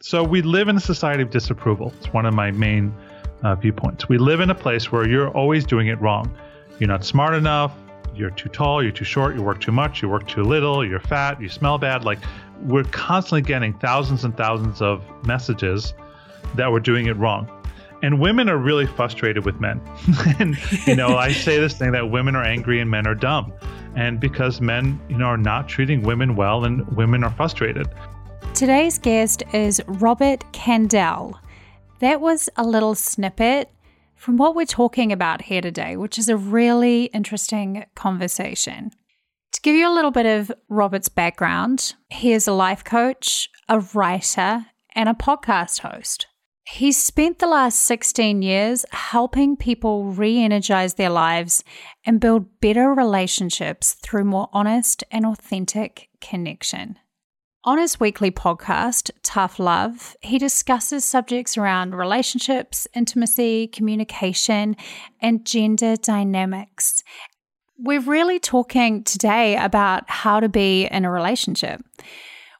So we live in a society of disapproval. It's one of my main uh, viewpoints. We live in a place where you're always doing it wrong. You're not smart enough. You're too tall. You're too short. You work too much. You work too little. You're fat. You smell bad. Like we're constantly getting thousands and thousands of messages that we're doing it wrong. And women are really frustrated with men. and, you know, I say this thing that women are angry and men are dumb. And because men, you know, are not treating women well and women are frustrated. Today's guest is Robert Kandel. That was a little snippet from what we're talking about here today, which is a really interesting conversation. To give you a little bit of Robert's background, he is a life coach, a writer, and a podcast host. He's spent the last 16 years helping people re energize their lives and build better relationships through more honest and authentic connection. On his weekly podcast, Tough Love, he discusses subjects around relationships, intimacy, communication, and gender dynamics. We're really talking today about how to be in a relationship.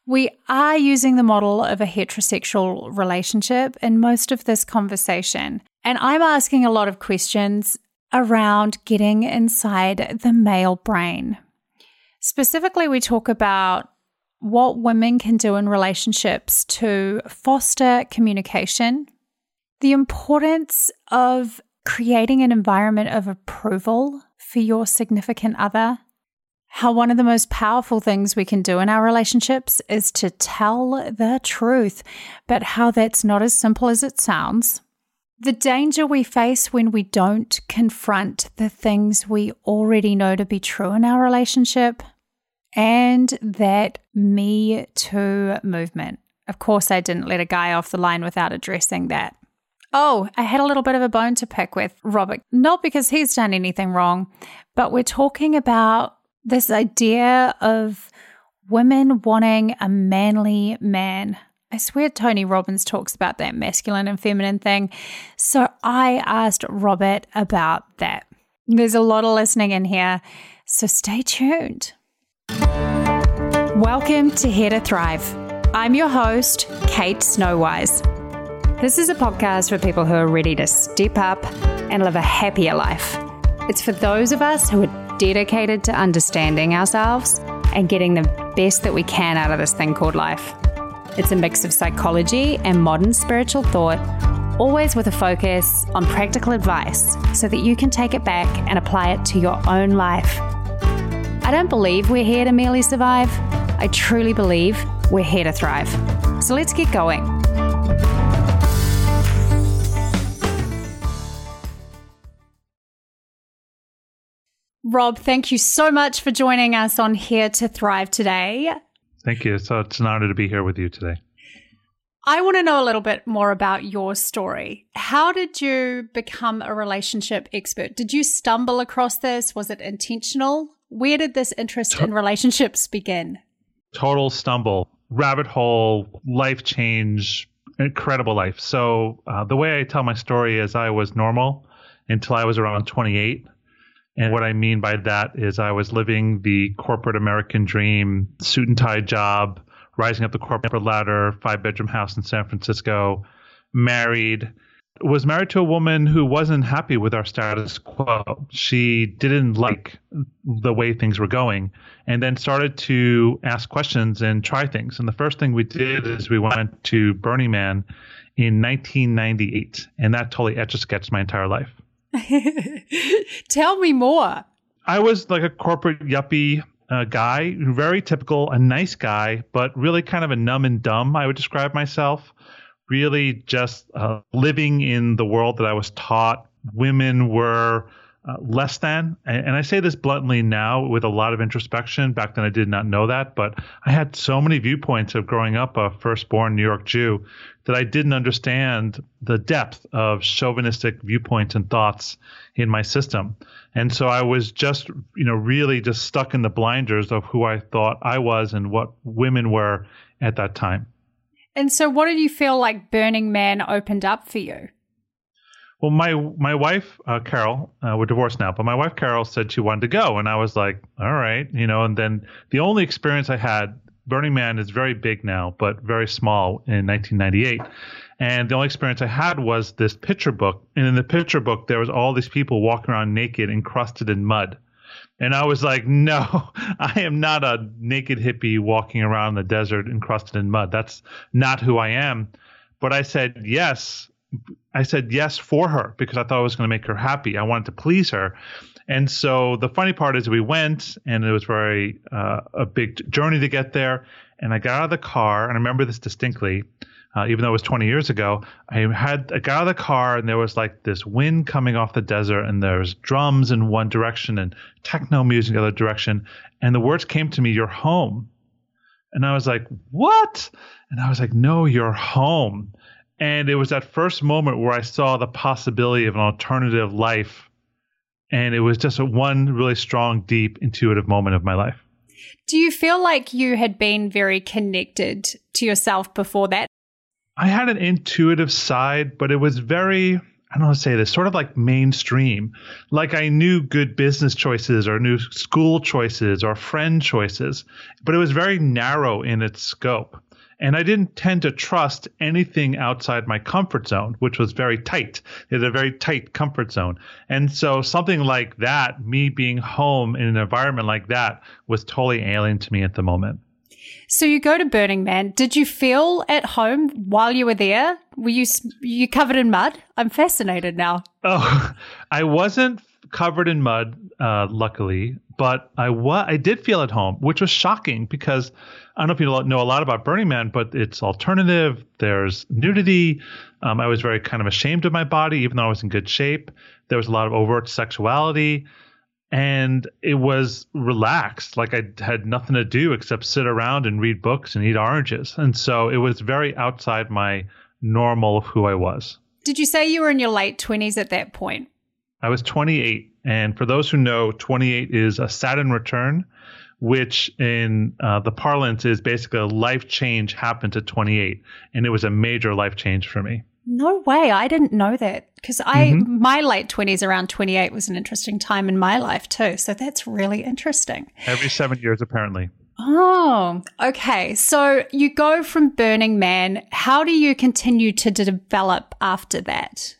We are using the model of a heterosexual relationship in most of this conversation. And I'm asking a lot of questions around getting inside the male brain. Specifically, we talk about what women can do in relationships to foster communication, the importance of creating an environment of approval for your significant other, how one of the most powerful things we can do in our relationships is to tell the truth, but how that's not as simple as it sounds. The danger we face when we don't confront the things we already know to be true in our relationship, and that Me Too movement. Of course, I didn't let a guy off the line without addressing that. Oh, I had a little bit of a bone to pick with Robert, not because he's done anything wrong, but we're talking about this idea of women wanting a manly man. I swear Tony Robbins talks about that masculine and feminine thing. So I asked Robert about that. There's a lot of listening in here, so stay tuned. Welcome to Here to Thrive. I'm your host, Kate Snowise. This is a podcast for people who are ready to step up and live a happier life. It's for those of us who are dedicated to understanding ourselves and getting the best that we can out of this thing called life. It's a mix of psychology and modern spiritual thought, always with a focus on practical advice so that you can take it back and apply it to your own life. I don't believe we're here to merely survive. I truly believe we're here to thrive. So let's get going. Rob, thank you so much for joining us on Here to Thrive today. Thank you. So it's an honor to be here with you today. I want to know a little bit more about your story. How did you become a relationship expert? Did you stumble across this? Was it intentional? Where did this interest in relationships begin? Total stumble, rabbit hole, life change, incredible life. So, uh, the way I tell my story is I was normal until I was around 28. And what I mean by that is I was living the corporate American dream, suit and tie job, rising up the corporate ladder, five bedroom house in San Francisco, married, was married to a woman who wasn't happy with our status quo. She didn't like the way things were going and then started to ask questions and try things. And the first thing we did is we went to Burning Man in 1998, and that totally etched a sketch my entire life. Tell me more. I was like a corporate yuppie uh, guy, very typical, a nice guy, but really kind of a numb and dumb, I would describe myself. Really just uh, living in the world that I was taught women were uh, less than. And, and, I say this bluntly now with a lot of introspection. Back then, I did not know that, but I had so many viewpoints of growing up a firstborn New York Jew that I didn't understand the depth of chauvinistic viewpoints and thoughts in my system. And so I was just, you know, really just stuck in the blinders of who I thought I was and what women were at that time. And so, what did you feel like Burning Man opened up for you? Well, my my wife uh, Carol, uh, we're divorced now, but my wife Carol said she wanted to go, and I was like, all right, you know. And then the only experience I had Burning Man is very big now, but very small in 1998. And the only experience I had was this picture book. And in the picture book, there was all these people walking around naked, encrusted in mud. And I was like, no, I am not a naked hippie walking around the desert encrusted in mud. That's not who I am. But I said yes. I said yes for her because I thought I was going to make her happy. I wanted to please her. And so the funny part is we went and it was very uh, a big journey to get there. And I got out of the car and I remember this distinctly uh, even though it was 20 years ago, I had I got out of the car and there was like this wind coming off the desert and there's drums in one direction and techno music in the other direction, and the words came to me, "You're home," and I was like, "What?" And I was like, "No, you're home." And it was that first moment where I saw the possibility of an alternative life, and it was just a one really strong, deep, intuitive moment of my life. Do you feel like you had been very connected to yourself before that? I had an intuitive side, but it was very, I don't want to say this, sort of like mainstream. Like I knew good business choices or new school choices or friend choices, but it was very narrow in its scope. And I didn't tend to trust anything outside my comfort zone, which was very tight. It's a very tight comfort zone. And so something like that, me being home in an environment like that, was totally alien to me at the moment. So you go to Burning Man. Did you feel at home while you were there? Were you you covered in mud? I'm fascinated now. Oh, I wasn't covered in mud, uh, luckily, but I wa- I did feel at home, which was shocking because I don't know if you know a lot about Burning Man, but it's alternative. There's nudity. Um, I was very kind of ashamed of my body, even though I was in good shape. There was a lot of overt sexuality and it was relaxed. Like i had nothing to do except sit around and read books and eat oranges. And so it was very outside my normal of who i was. Did you say you were in your late 20s at that point? I was 28 and for those who know 28 is a saturn return which in uh, the parlance is basically a life change happened at 28 and it was a major life change for me no way. I didn't know that because I, mm-hmm. my late 20s, around 28, was an interesting time in my life too. So that's really interesting. Every seven years, apparently. Oh, okay. So you go from Burning Man. How do you continue to develop after that?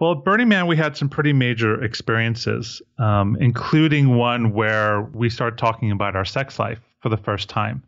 Well, Burning Man, we had some pretty major experiences, um, including one where we started talking about our sex life for the first time.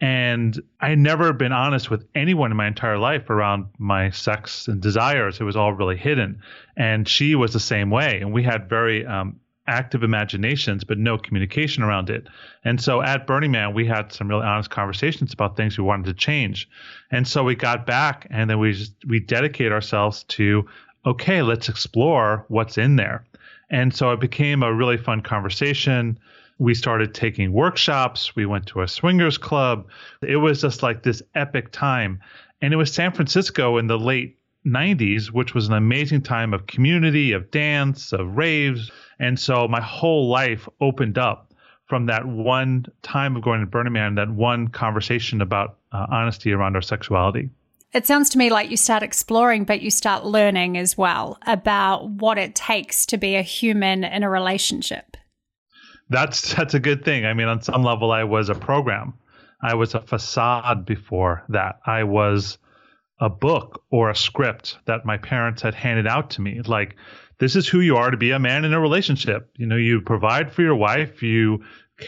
And I had never been honest with anyone in my entire life around my sex and desires. It was all really hidden. And she was the same way. And we had very um, active imaginations, but no communication around it. And so at Burning Man, we had some really honest conversations about things we wanted to change. And so we got back and then we just, we dedicate ourselves to, okay, let's explore what's in there. And so it became a really fun conversation we started taking workshops. We went to a swingers club. It was just like this epic time. And it was San Francisco in the late 90s, which was an amazing time of community, of dance, of raves. And so my whole life opened up from that one time of going to Burning Man, that one conversation about uh, honesty around our sexuality. It sounds to me like you start exploring, but you start learning as well about what it takes to be a human in a relationship that's that's a good thing. I mean, on some level, I was a program. I was a facade before that. I was a book or a script that my parents had handed out to me. Like, this is who you are to be a man in a relationship. You know, you provide for your wife, you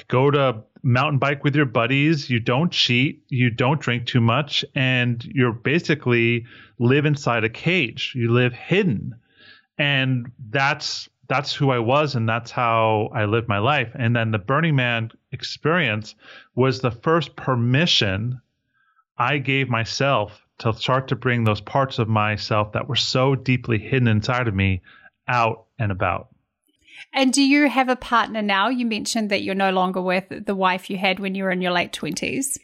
go to mountain bike with your buddies, you don't cheat, you don't drink too much, and you're basically live inside a cage. You live hidden. And that's that's who I was and that's how I lived my life. And then the Burning Man experience was the first permission I gave myself to start to bring those parts of myself that were so deeply hidden inside of me out and about. And do you have a partner now? You mentioned that you're no longer with the wife you had when you were in your late 20s.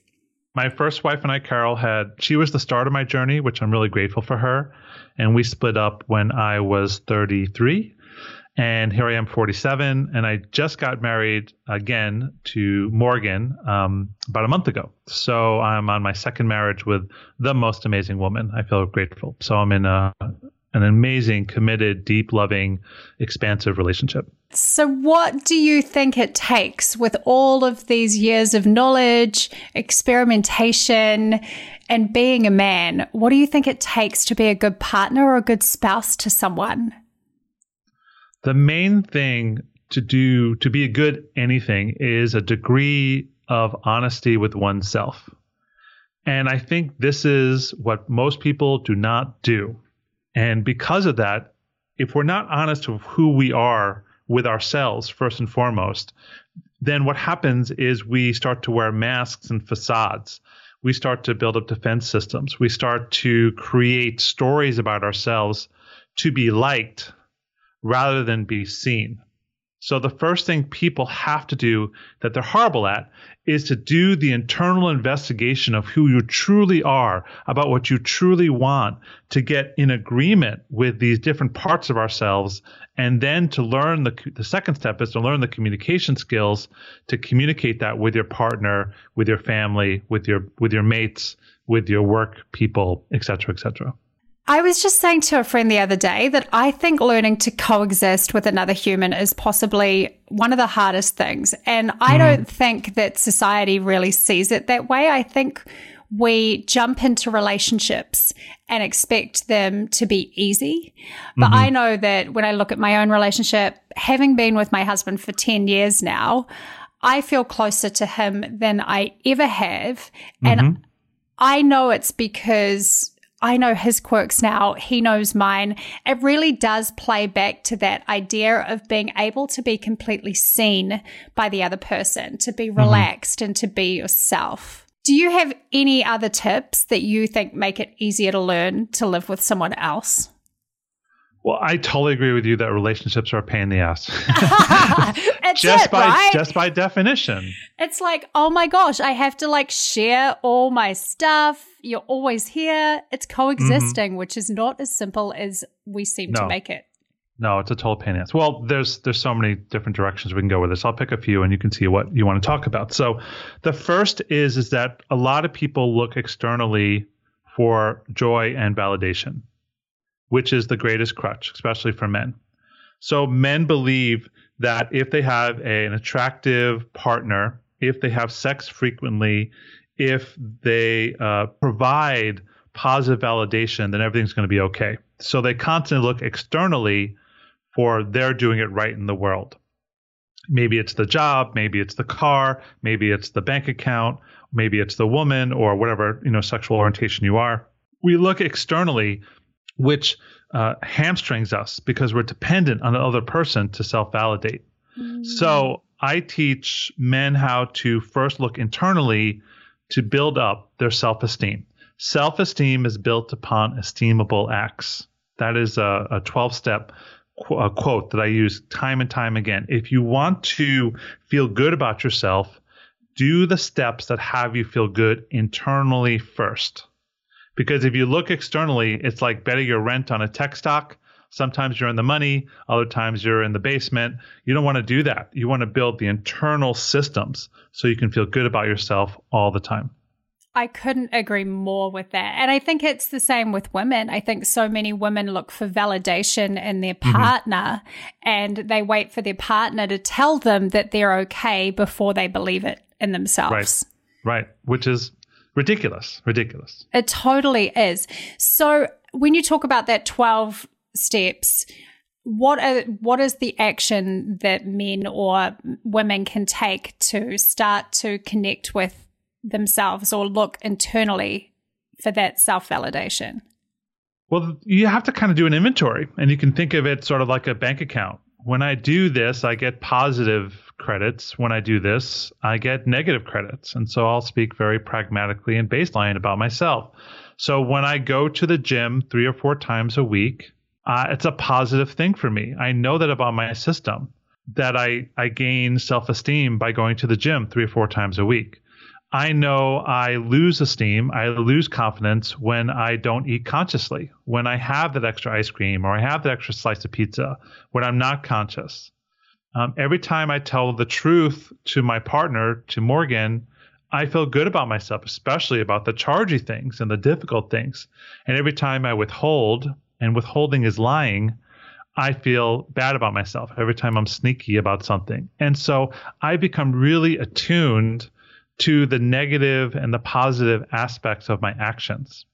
My first wife and I, Carol, had, she was the start of my journey, which I'm really grateful for her. And we split up when I was 33 and here I am, 47, and I just got married again to Morgan um, about a month ago. So I'm on my second marriage with the most amazing woman. I feel grateful. So I'm in a an amazing, committed, deep, loving, expansive relationship. So, what do you think it takes with all of these years of knowledge, experimentation, and being a man? What do you think it takes to be a good partner or a good spouse to someone? The main thing to do to be a good anything is a degree of honesty with oneself. And I think this is what most people do not do. And because of that, if we're not honest with who we are with ourselves, first and foremost, then what happens is we start to wear masks and facades. We start to build up defense systems. We start to create stories about ourselves to be liked rather than be seen. So the first thing people have to do that they're horrible at is to do the internal investigation of who you truly are, about what you truly want, to get in agreement with these different parts of ourselves, and then to learn the the second step is to learn the communication skills to communicate that with your partner, with your family, with your with your mates, with your work people, etc., etc. I was just saying to a friend the other day that I think learning to coexist with another human is possibly one of the hardest things. And I mm. don't think that society really sees it that way. I think we jump into relationships and expect them to be easy. But mm-hmm. I know that when I look at my own relationship, having been with my husband for 10 years now, I feel closer to him than I ever have. Mm-hmm. And I know it's because I know his quirks now, he knows mine. It really does play back to that idea of being able to be completely seen by the other person, to be mm-hmm. relaxed mm-hmm. and to be yourself. Do you have any other tips that you think make it easier to learn to live with someone else? Well, I totally agree with you that relationships are a pain in the ass. just it, by right? just by definition. It's like, oh my gosh, I have to like share all my stuff. You're always here. It's coexisting, mm-hmm. which is not as simple as we seem no. to make it. No, it's a total pain in the ass. Well, there's there's so many different directions we can go with this. I'll pick a few, and you can see what you want to talk about. So, the first is is that a lot of people look externally for joy and validation which is the greatest crutch, especially for men. So men believe that if they have a, an attractive partner, if they have sex frequently, if they uh, provide positive validation, then everything's going to be okay. So they constantly look externally for they're doing it right in the world. Maybe it's the job, maybe it's the car, maybe it's the bank account, maybe it's the woman or whatever, you know, sexual orientation you are. We look externally which uh, hamstrings us because we're dependent on the other person to self validate. Mm. So I teach men how to first look internally to build up their self esteem. Self esteem is built upon esteemable acts. That is a 12 step qu- quote that I use time and time again. If you want to feel good about yourself, do the steps that have you feel good internally first. Because if you look externally, it's like betting your rent on a tech stock. Sometimes you're in the money, other times you're in the basement. You don't want to do that. You want to build the internal systems so you can feel good about yourself all the time. I couldn't agree more with that. And I think it's the same with women. I think so many women look for validation in their mm-hmm. partner mm-hmm. and they wait for their partner to tell them that they're okay before they believe it in themselves. Right. Right. Which is ridiculous, ridiculous. It totally is. So when you talk about that 12 steps, what are, what is the action that men or women can take to start to connect with themselves or look internally for that self validation? Well, you have to kind of do an inventory, and you can think of it sort of like a bank account. When I do this, I get positive credits. When I do this, I get negative credits. And so I'll speak very pragmatically and baseline about myself. So when I go to the gym three or four times a week, uh, it's a positive thing for me. I know that about my system that I, I gain self esteem by going to the gym three or four times a week. I know I lose esteem, I lose confidence when I don't eat consciously, when I have that extra ice cream or I have that extra slice of pizza, when I'm not conscious. Um, every time I tell the truth to my partner, to Morgan, I feel good about myself, especially about the chargy things and the difficult things. And every time I withhold and withholding is lying, I feel bad about myself every time I'm sneaky about something. And so I become really attuned to the negative and the positive aspects of my actions.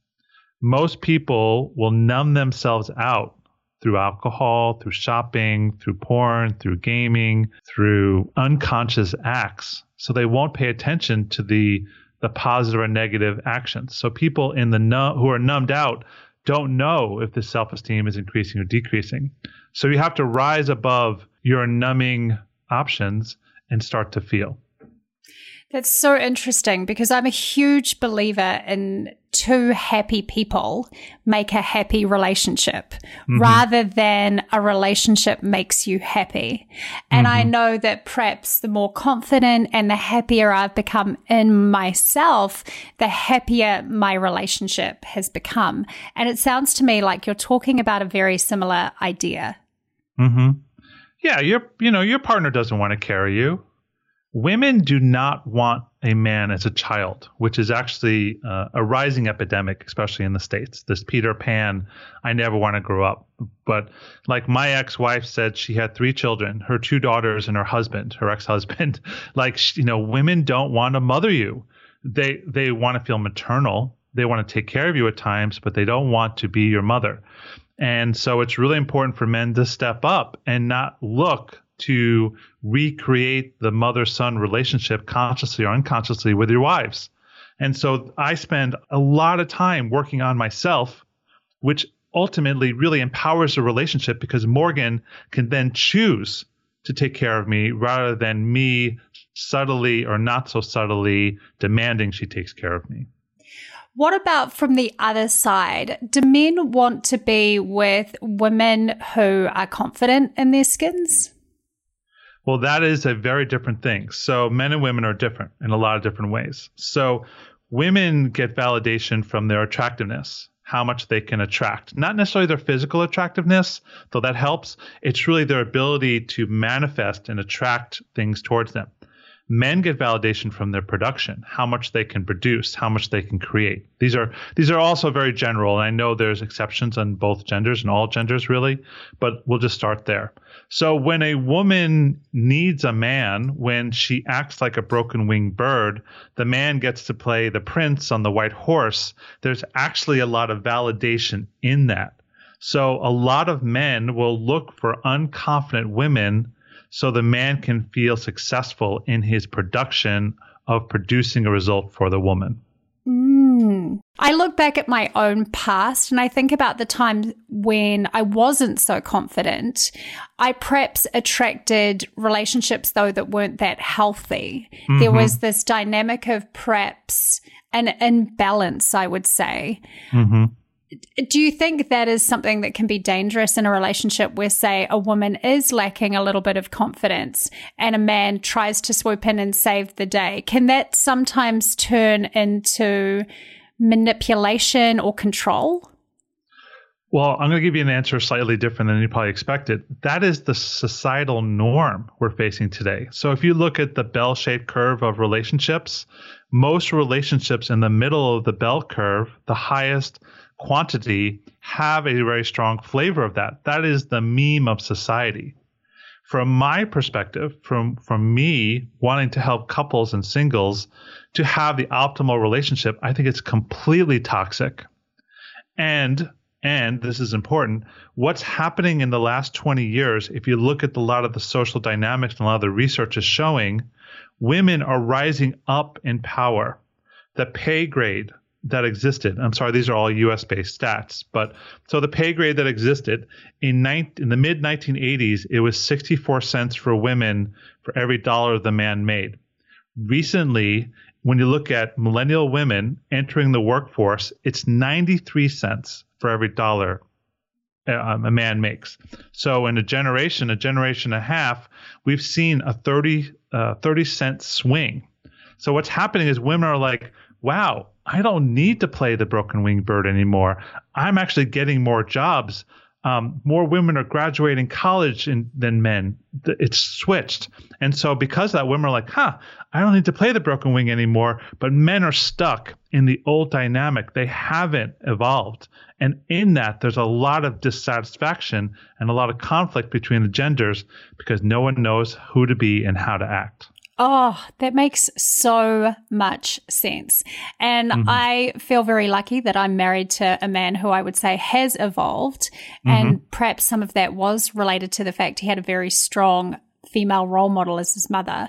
Most people will numb themselves out through alcohol, through shopping, through porn, through gaming, through unconscious acts. So they won't pay attention to the the positive or negative actions. So people in the nu- who are numbed out don't know if the self-esteem is increasing or decreasing. So you have to rise above your numbing options and start to feel. That's so interesting because I'm a huge believer in two happy people make a happy relationship mm-hmm. rather than a relationship makes you happy. And mm-hmm. I know that perhaps the more confident and the happier I've become in myself, the happier my relationship has become. And it sounds to me like you're talking about a very similar idea. Mm-hmm. Yeah, your you know your partner doesn't want to carry you women do not want a man as a child, which is actually uh, a rising epidemic, especially in the States. This Peter Pan, I never want to grow up. But like my ex wife said, she had three children, her two daughters and her husband, her ex husband. like, you know, women don't want to mother you. They, they want to feel maternal. They want to take care of you at times, but they don't want to be your mother. And so it's really important for men to step up and not look to recreate the mother son relationship consciously or unconsciously with your wives. And so I spend a lot of time working on myself, which ultimately really empowers the relationship because Morgan can then choose to take care of me rather than me subtly or not so subtly demanding she takes care of me. What about from the other side? Do men want to be with women who are confident in their skins? Well, that is a very different thing. So men and women are different in a lot of different ways. So women get validation from their attractiveness, how much they can attract, not necessarily their physical attractiveness, though that helps. It's really their ability to manifest and attract things towards them. Men get validation from their production, how much they can produce, how much they can create. These are these are also very general, and I know there's exceptions on both genders and all genders really, but we'll just start there. So when a woman needs a man, when she acts like a broken winged bird, the man gets to play the prince on the white horse. There's actually a lot of validation in that. So a lot of men will look for unconfident women so the man can feel successful in his production of producing a result for the woman. Mm. I look back at my own past and I think about the times when I wasn't so confident. I perhaps attracted relationships, though, that weren't that healthy. Mm-hmm. There was this dynamic of perhaps an imbalance, I would say. Mm-hmm do you think that is something that can be dangerous in a relationship where, say, a woman is lacking a little bit of confidence and a man tries to swoop in and save the day? Can that sometimes turn into manipulation or control? Well, I'm going to give you an answer slightly different than you probably expected. That is the societal norm we're facing today. So if you look at the bell shaped curve of relationships, most relationships in the middle of the bell curve, the highest quantity have a very strong flavor of that. That is the meme of society. From my perspective, from from me wanting to help couples and singles to have the optimal relationship, I think it's completely toxic. And and this is important, what's happening in the last 20 years, if you look at a lot of the social dynamics and a lot of the research is showing, women are rising up in power. The pay grade that existed. I'm sorry, these are all U.S. based stats, but so the pay grade that existed in, in the mid 1980s, it was 64 cents for women for every dollar the man made. Recently, when you look at millennial women entering the workforce, it's 93 cents for every dollar uh, a man makes. So in a generation, a generation and a half, we've seen a 30, uh, 30 cent swing. So what's happening is women are like, wow, I don't need to play the broken wing bird anymore. I'm actually getting more jobs. Um, more women are graduating college in, than men. It's switched. And so, because that, women are like, huh, I don't need to play the broken wing anymore. But men are stuck in the old dynamic. They haven't evolved. And in that, there's a lot of dissatisfaction and a lot of conflict between the genders because no one knows who to be and how to act. Oh, that makes so much sense. And mm-hmm. I feel very lucky that I'm married to a man who I would say has evolved. Mm-hmm. And perhaps some of that was related to the fact he had a very strong female role model as his mother.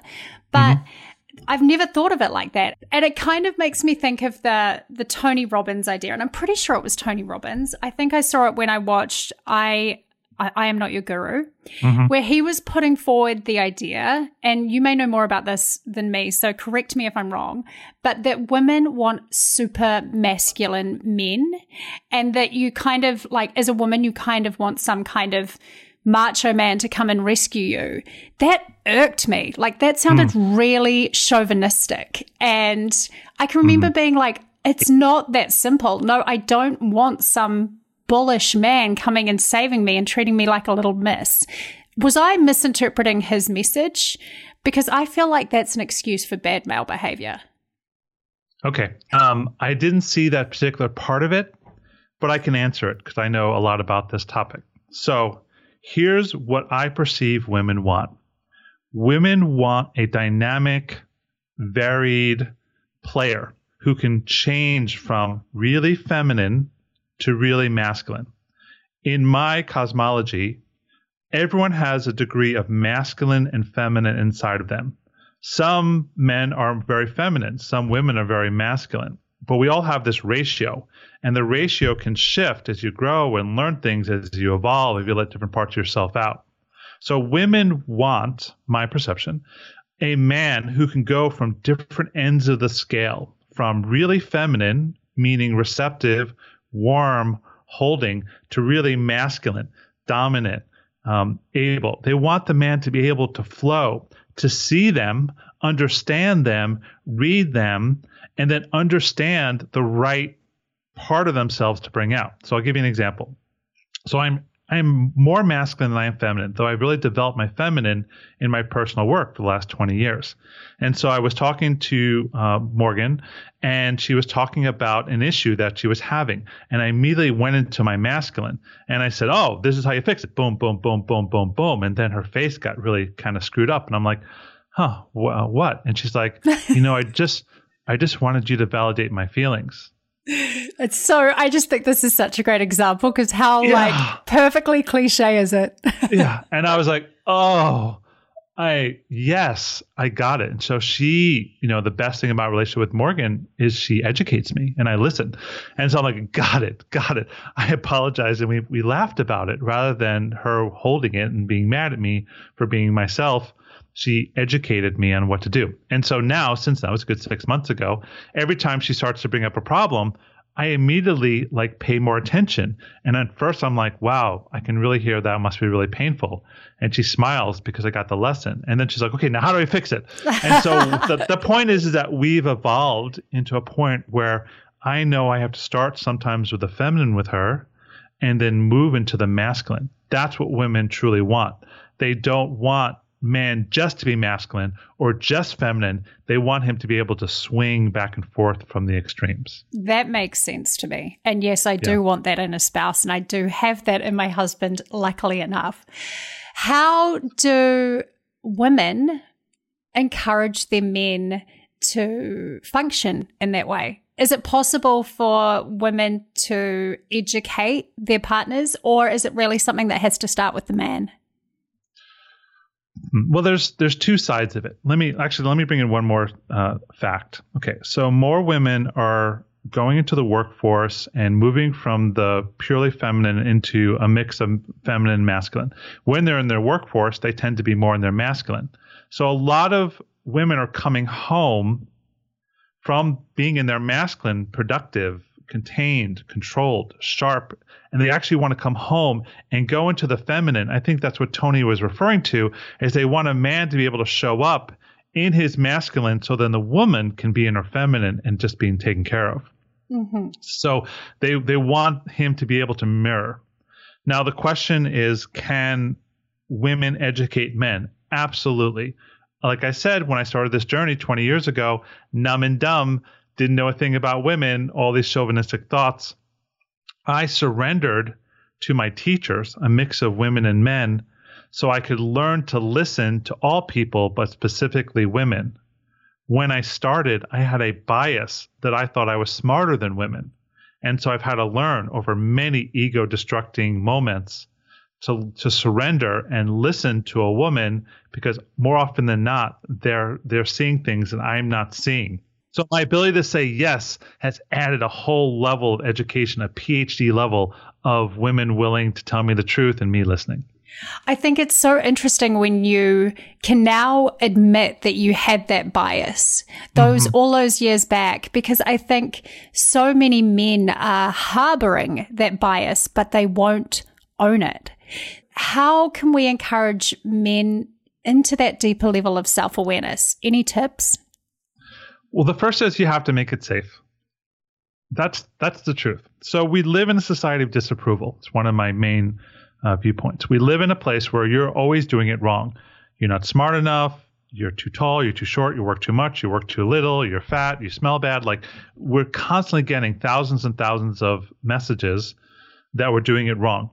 But mm-hmm. I've never thought of it like that. And it kind of makes me think of the the Tony Robbins idea. And I'm pretty sure it was Tony Robbins. I think I saw it when I watched I I, I am not your guru, mm-hmm. where he was putting forward the idea, and you may know more about this than me, so correct me if I'm wrong, but that women want super masculine men, and that you kind of like, as a woman, you kind of want some kind of macho man to come and rescue you. That irked me. Like that sounded mm. really chauvinistic. And I can remember mm. being like, it's not that simple. No, I don't want some bullish man coming and saving me and treating me like a little miss. Was I misinterpreting his message? Because I feel like that's an excuse for bad male behavior. Okay. Um, I didn't see that particular part of it, but I can answer it because I know a lot about this topic. So here's what I perceive women want women want a dynamic, varied player who can change from really feminine to really masculine. In my cosmology, everyone has a degree of masculine and feminine inside of them. Some men are very feminine, some women are very masculine, but we all have this ratio. And the ratio can shift as you grow and learn things as you evolve, if you let different parts of yourself out. So women want, my perception, a man who can go from different ends of the scale, from really feminine, meaning receptive, warm, holding, to really masculine, dominant, um, able. They want the man to be able to flow, to see them, understand them, read them, and then understand the right part of themselves to bring out. So I'll give you an example. So I'm I'm more masculine than I am feminine, though I've really developed my feminine in my personal work for the last 20 years. And so I was talking to uh, Morgan, and she was talking about an issue that she was having. And I immediately went into my masculine and I said, Oh, this is how you fix it. Boom, boom, boom, boom, boom, boom. And then her face got really kind of screwed up. And I'm like, Huh, wh- what? And she's like, You know, I just. I just wanted you to validate my feelings. It's so I just think this is such a great example because how yeah. like perfectly cliche is it? yeah. And I was like, oh, I yes, I got it. And so she, you know, the best thing about relationship with Morgan is she educates me and I listen. And so I'm like, got it, got it. I apologize. And we we laughed about it rather than her holding it and being mad at me for being myself she educated me on what to do. And so now, since that was a good six months ago, every time she starts to bring up a problem, I immediately like pay more attention. And at first I'm like, wow, I can really hear that must be really painful. And she smiles because I got the lesson. And then she's like, okay, now how do I fix it? And so the, the point is, is that we've evolved into a point where I know I have to start sometimes with the feminine with her and then move into the masculine. That's what women truly want. They don't want man just to be masculine or just feminine. They want him to be able to swing back and forth from the extremes. That makes sense to me. And yes, I do yeah. want that in a spouse, and I do have that in my husband, luckily enough. How do women encourage their men to function in that way? Is it possible for women to educate their partners, or is it really something that has to start with the man? Hmm. Well, there's there's two sides of it. Let me actually let me bring in one more uh, fact. Okay, so more women are going into the workforce and moving from the purely feminine into a mix of feminine and masculine. When they're in their workforce, they tend to be more in their masculine. So a lot of women are coming home from being in their masculine, productive, contained, controlled, sharp, and they actually want to come home and go into the feminine. I think that's what Tony was referring to is they want a man to be able to show up in his masculine so then the woman can be in her feminine and just being taken care of. Mm-hmm. So they they want him to be able to mirror. Now, the question is can women educate men? Absolutely. Like I said, when I started this journey 20 years ago, numb and dumb, didn't know a thing about women, all these chauvinistic thoughts. I surrendered to my teachers, a mix of women and men, so I could learn to listen to all people, but specifically women. When I started, I had a bias that I thought I was smarter than women. And so I've had to learn over many ego destructing moments to, to surrender and listen to a woman because more often than not, they're, they're seeing things that I'm not seeing. So my ability to say yes has added a whole level of education, a PhD level of women willing to tell me the truth and me listening. I think it's so interesting when you can now admit that you had that bias those mm-hmm. all those years back because I think so many men are harboring that bias but they won't own it. How can we encourage men into that deeper level of self-awareness? Any tips? Well, the first is you have to make it safe. That's that's the truth. So we live in a society of disapproval. It's one of my main uh, viewpoints. We live in a place where you're always doing it wrong. You're not smart enough. You're too tall. You're too short. You work too much. You work too little. You're fat. You smell bad. Like we're constantly getting thousands and thousands of messages that we're doing it wrong.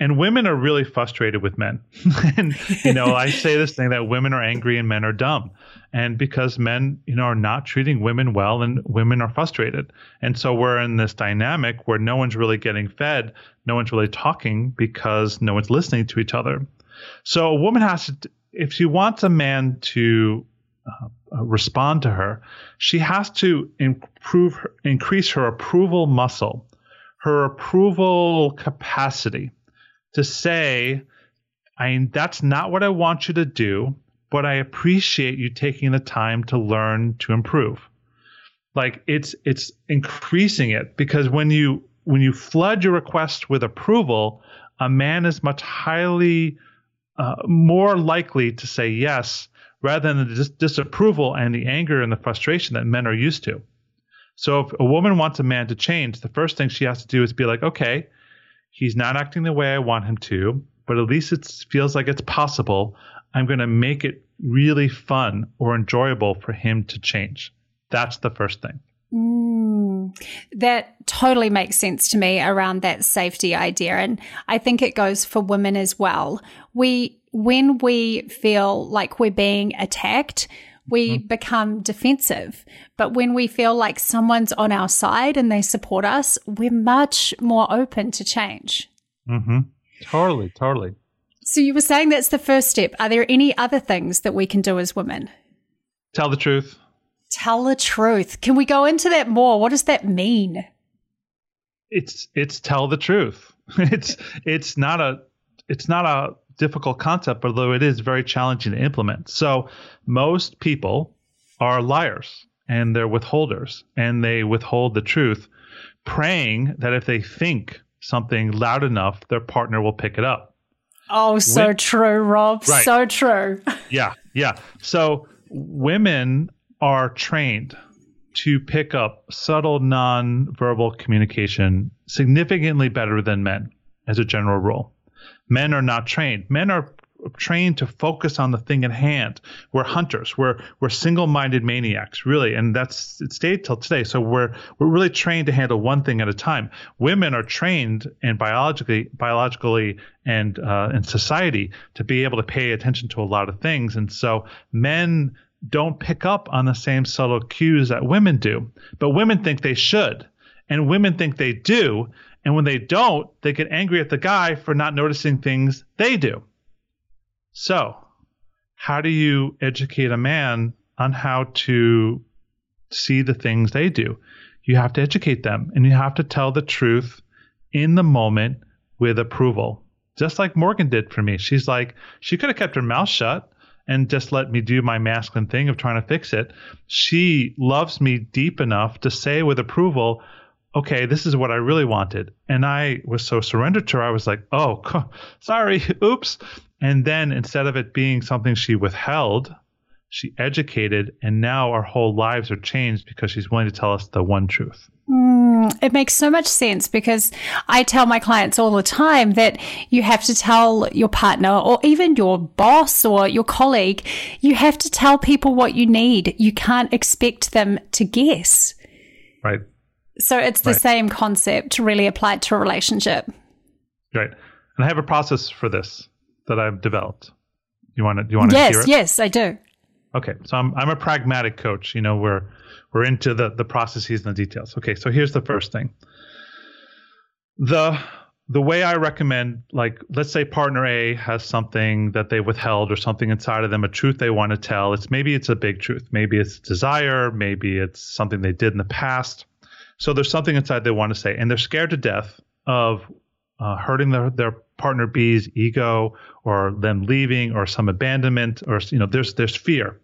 And women are really frustrated with men. and, you know, I say this thing that women are angry and men are dumb. And because men you know are not treating women well and women are frustrated. And so we're in this dynamic where no one's really getting fed no one's really talking because no one's listening to each other. So a woman has to if she wants a man to uh, uh respond to her she has to improve increase her approval muscle her approval capacity to say I, that's not what I want you to do but I appreciate you taking the time to learn to improve. Like it's it's increasing it because when you when you flood your request with approval, a man is much highly uh, more likely to say yes rather than the dis- disapproval and the anger and the frustration that men are used to. So if a woman wants a man to change, the first thing she has to do is be like, okay, he's not acting the way I want him to, but at least it feels like it's possible. I'm going to make it really fun or enjoyable for him to change. That's the first thing. Mm, that totally makes sense to me around that safety idea. And I think it goes for women as well. We, when we feel like we're being attacked, we mm-hmm. become defensive. But when we feel like someone's on our side and they support us, we're much more open to change. Mm-hmm. Totally, totally. So you were saying that's the first step. Are there any other things that we can do as women? Tell the truth. Tell the truth. Can we go into that more? What does that mean? It's it's tell the truth. It's it's not a it's not a difficult concept, although it is very challenging to implement. So most people are liars and they're withholders and they withhold the truth, praying that if they think something loud enough, their partner will pick it up. Oh, so true, Rob. Right. So true. yeah, yeah. So women are trained to pick up subtle non-verbal communication significantly better than men as a general rule. Men are not trained. Men are trained to focus on the thing at hand. We're hunters. We're we're single-minded maniacs, really, and that's it stayed till today. So we're we're really trained to handle one thing at a time. Women are trained and biologically biologically and uh, in society to be able to pay attention to a lot of things, and so men don't pick up on the same subtle cues that women do, but women think they should, and women think they do. And when they don't, they get angry at the guy for not noticing things they do. So, how do you educate a man on how to see the things they do? You have to educate them and you have to tell the truth in the moment with approval. Just like Morgan did for me. She's like, she could have kept her mouth shut and just let me do my masculine thing of trying to fix it. She loves me deep enough to say with approval, okay, this is what I really wanted. And I was so surrendered to her. I was like, oh, sorry, oops. And then instead of it being something she withheld, she educated, and now our whole lives are changed because she's willing to tell us the one truth. Mm, it makes so much sense because I tell my clients all the time that you have to tell your partner or even your boss or your colleague, you have to tell people what you need. You can't expect them to guess. Right. So it's the right. same concept really applied to a relationship. Right. And I have a process for this that I've developed. You want to? You want to yes, hear it? Yes, I do. Okay, so I'm I'm a pragmatic coach. You know, we're we're into the the processes and the details. Okay, so here's the first thing. The the way I recommend, like, let's say partner A has something that they withheld or something inside of them, a truth they want to tell. It's maybe it's a big truth, maybe it's desire, maybe it's something they did in the past. So there's something inside they want to say, and they're scared to death of uh, hurting their, their partner B's ego or them leaving or some abandonment or you know there's there's fear.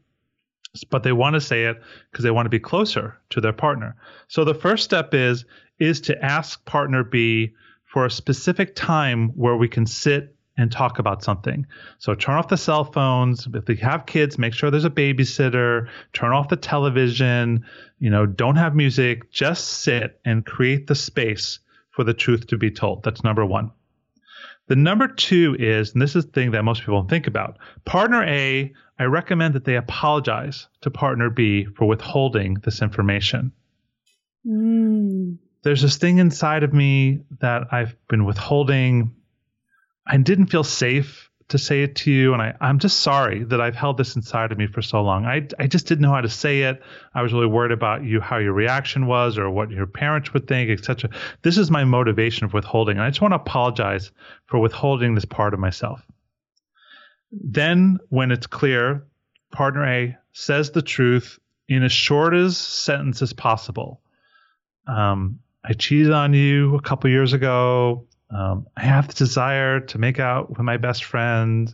But they want to say it because they want to be closer to their partner. So the first step is is to ask partner B for a specific time where we can sit and talk about something. So turn off the cell phones. If they have kids, make sure there's a babysitter. Turn off the television. You know, don't have music. Just sit and create the space for the truth to be told. That's number one. The number two is, and this is the thing that most people don't think about partner A, I recommend that they apologize to partner B for withholding this information. Mm. There's this thing inside of me that I've been withholding. I didn't feel safe to say it to you and I, i'm just sorry that i've held this inside of me for so long. I, I just didn't know how to say it. I was really worried about you how your reaction was or what your parents would think etc this is my motivation of withholding and i just want to apologize for withholding this part of myself. Then when it's clear partner a says the truth in as short as sentence as possible. Um, i cheated on you a couple years ago um, I have the desire to make out with my best friend.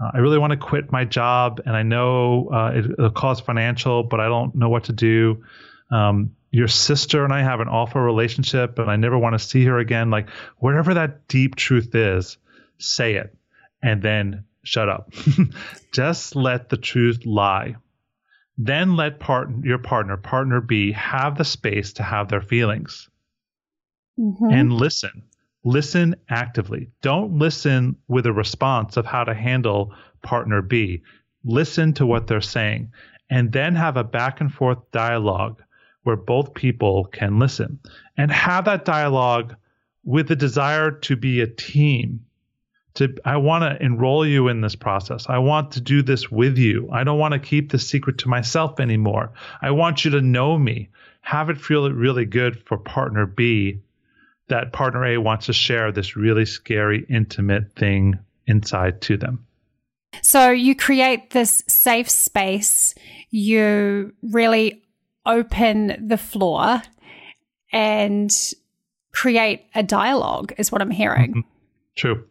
Uh, I really want to quit my job, and I know uh, it, will cause financial, but I don't know what to do. Um, your sister and I have an awful relationship, and I never want to see her again. Like, whatever that deep truth is, say it and then shut up. Just let the truth lie. Then let part, your partner, partner B, have the space to have their feelings mm-hmm. and listen listen actively. Don't listen with a response of how to handle partner B. Listen to what they're saying and then have a back and forth dialogue where both people can listen and have that dialogue with the desire to be a team. To, I want to enroll you in this process. I want to do this with you. I don't want to keep the secret to myself anymore. I want you to know me. Have it feel really good for partner B that partner A wants to share this really scary, intimate thing inside to them. So you create this safe space, you really open the floor and create a dialogue, is what I'm hearing. Mm-hmm. True.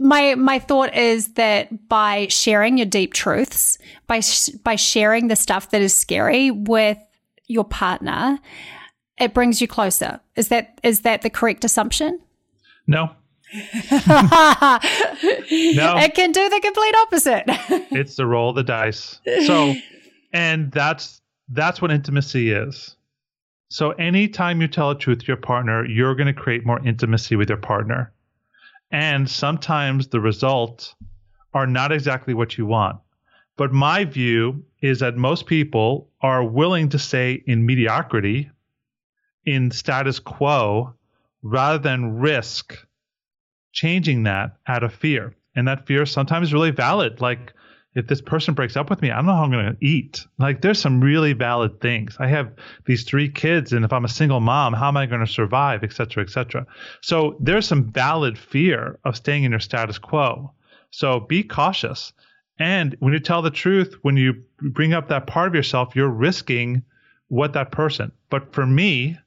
My my thought is that by sharing your deep truths, by sh- by sharing the stuff that is scary with your partner, it brings you closer. Is that is that the correct assumption? No. no. It can do the complete opposite. it's the roll of the dice. So and that's that's what intimacy is. So anytime you tell a truth to your partner, you're going to create more intimacy with your partner. And sometimes the results are not exactly what you want. But my view is that most people are willing to say in mediocrity in status quo rather than risk changing that out of fear. And that fear sometimes is really valid. Like, if this person breaks up with me, I don't know how I'm going to eat. Like, there's some really valid things. I have these three kids, and if I'm a single mom, how am I going to survive, et cetera, et cetera. So, there's some valid fear of staying in your status quo. So, be cautious. And when you tell the truth, when you bring up that part of yourself, you're risking what that person. But for me,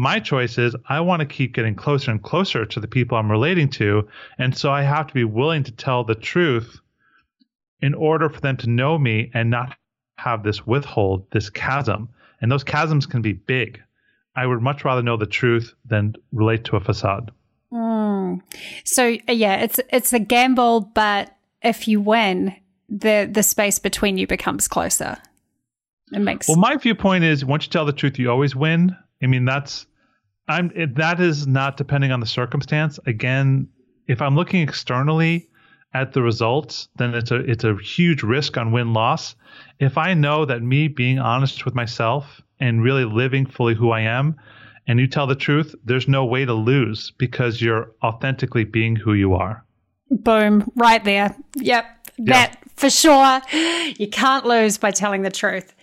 my choice is I want to keep getting closer and closer to the people I'm relating to. And so I have to be willing to tell the truth in order for them to know me and not have this withhold, this chasm. And those chasms can be big. I would much rather know the truth than relate to a facade. Mm. So yeah, it's it's a gamble, but if you win, the the space between you becomes closer. It makes well. My viewpoint is once you tell the truth, you always win. I mean, that's I'm it, that is not depending on the circumstance. Again, if I'm looking externally at the results, then it's a it's a huge risk on win loss. If I know that me being honest with myself and really living fully who I am, and you tell the truth, there's no way to lose because you're authentically being who you are. Boom, right there. Yep, that for sure. You can't lose by telling the truth.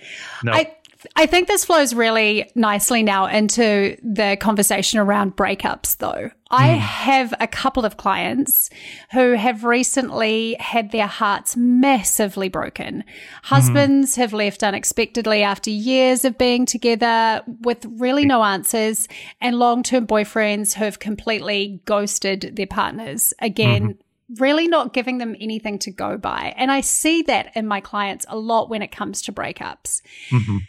No. I I think this flows really nicely now into the conversation around breakups, though. I hmm. have a couple of clients who have recently had their hearts massively broken. Hmm. Husbands have left unexpectedly after years of being together with really no answers, and long term boyfriends who have completely ghosted their partners. Again, mm-hmm. really not giving them anything to go by. And I see that in my clients a lot when it comes to breakups. Mhm.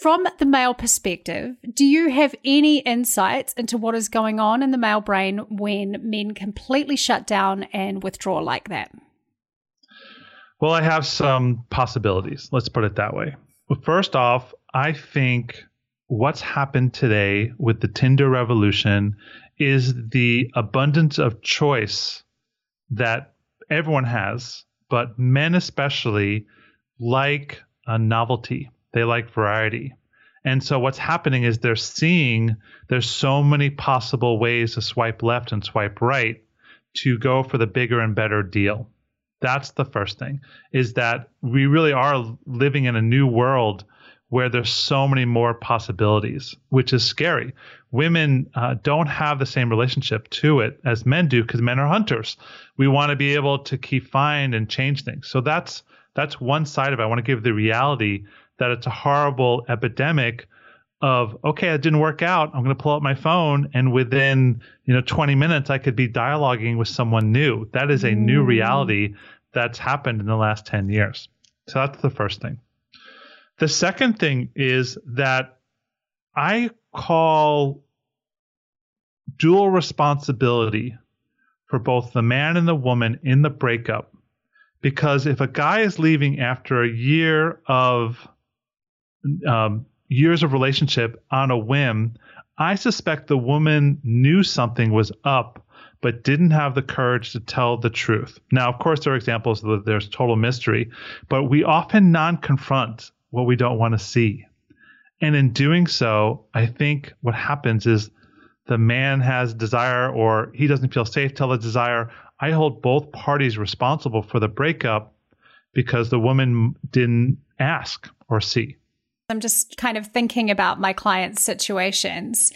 From the male perspective, do you have any insights into what is going on in the male brain when men completely shut down and withdraw like that? Well, I have some possibilities. Let's put it that way. Well, first off, I think what's happened today with the Tinder revolution is the abundance of choice that everyone has, but men especially like a novelty. They like variety. And so what's happening is they're seeing there's so many possible ways to swipe left and swipe right to go for the bigger and better deal. That's the first thing is that we really are living in a new world where there's so many more possibilities, which is scary. Women uh, don't have the same relationship to it as men do because men are hunters. We want to be able to keep find and change things. So that's that's one side of it. I want to give the reality that it's a horrible epidemic of okay, it didn't work out. I'm going to pull out my phone, and within you know 20 minutes, I could be dialoguing with someone new. That is a new mm. reality that's happened in the last 10 years. So that's the first thing. The second thing is that I call dual responsibility for both the man and the woman in the breakup. Because if a guy is leaving after a year of um, years of relationship on a whim, I suspect the woman knew something was up, but didn't have the courage to tell the truth. Now, of course, there are examples that there's total mystery, but we often non confront what we don't want to see. And in doing so, I think what happens is the man has desire or he doesn't feel safe to tell the desire. I hold both parties responsible for the breakup because the woman didn't ask or see. I'm just kind of thinking about my clients' situations.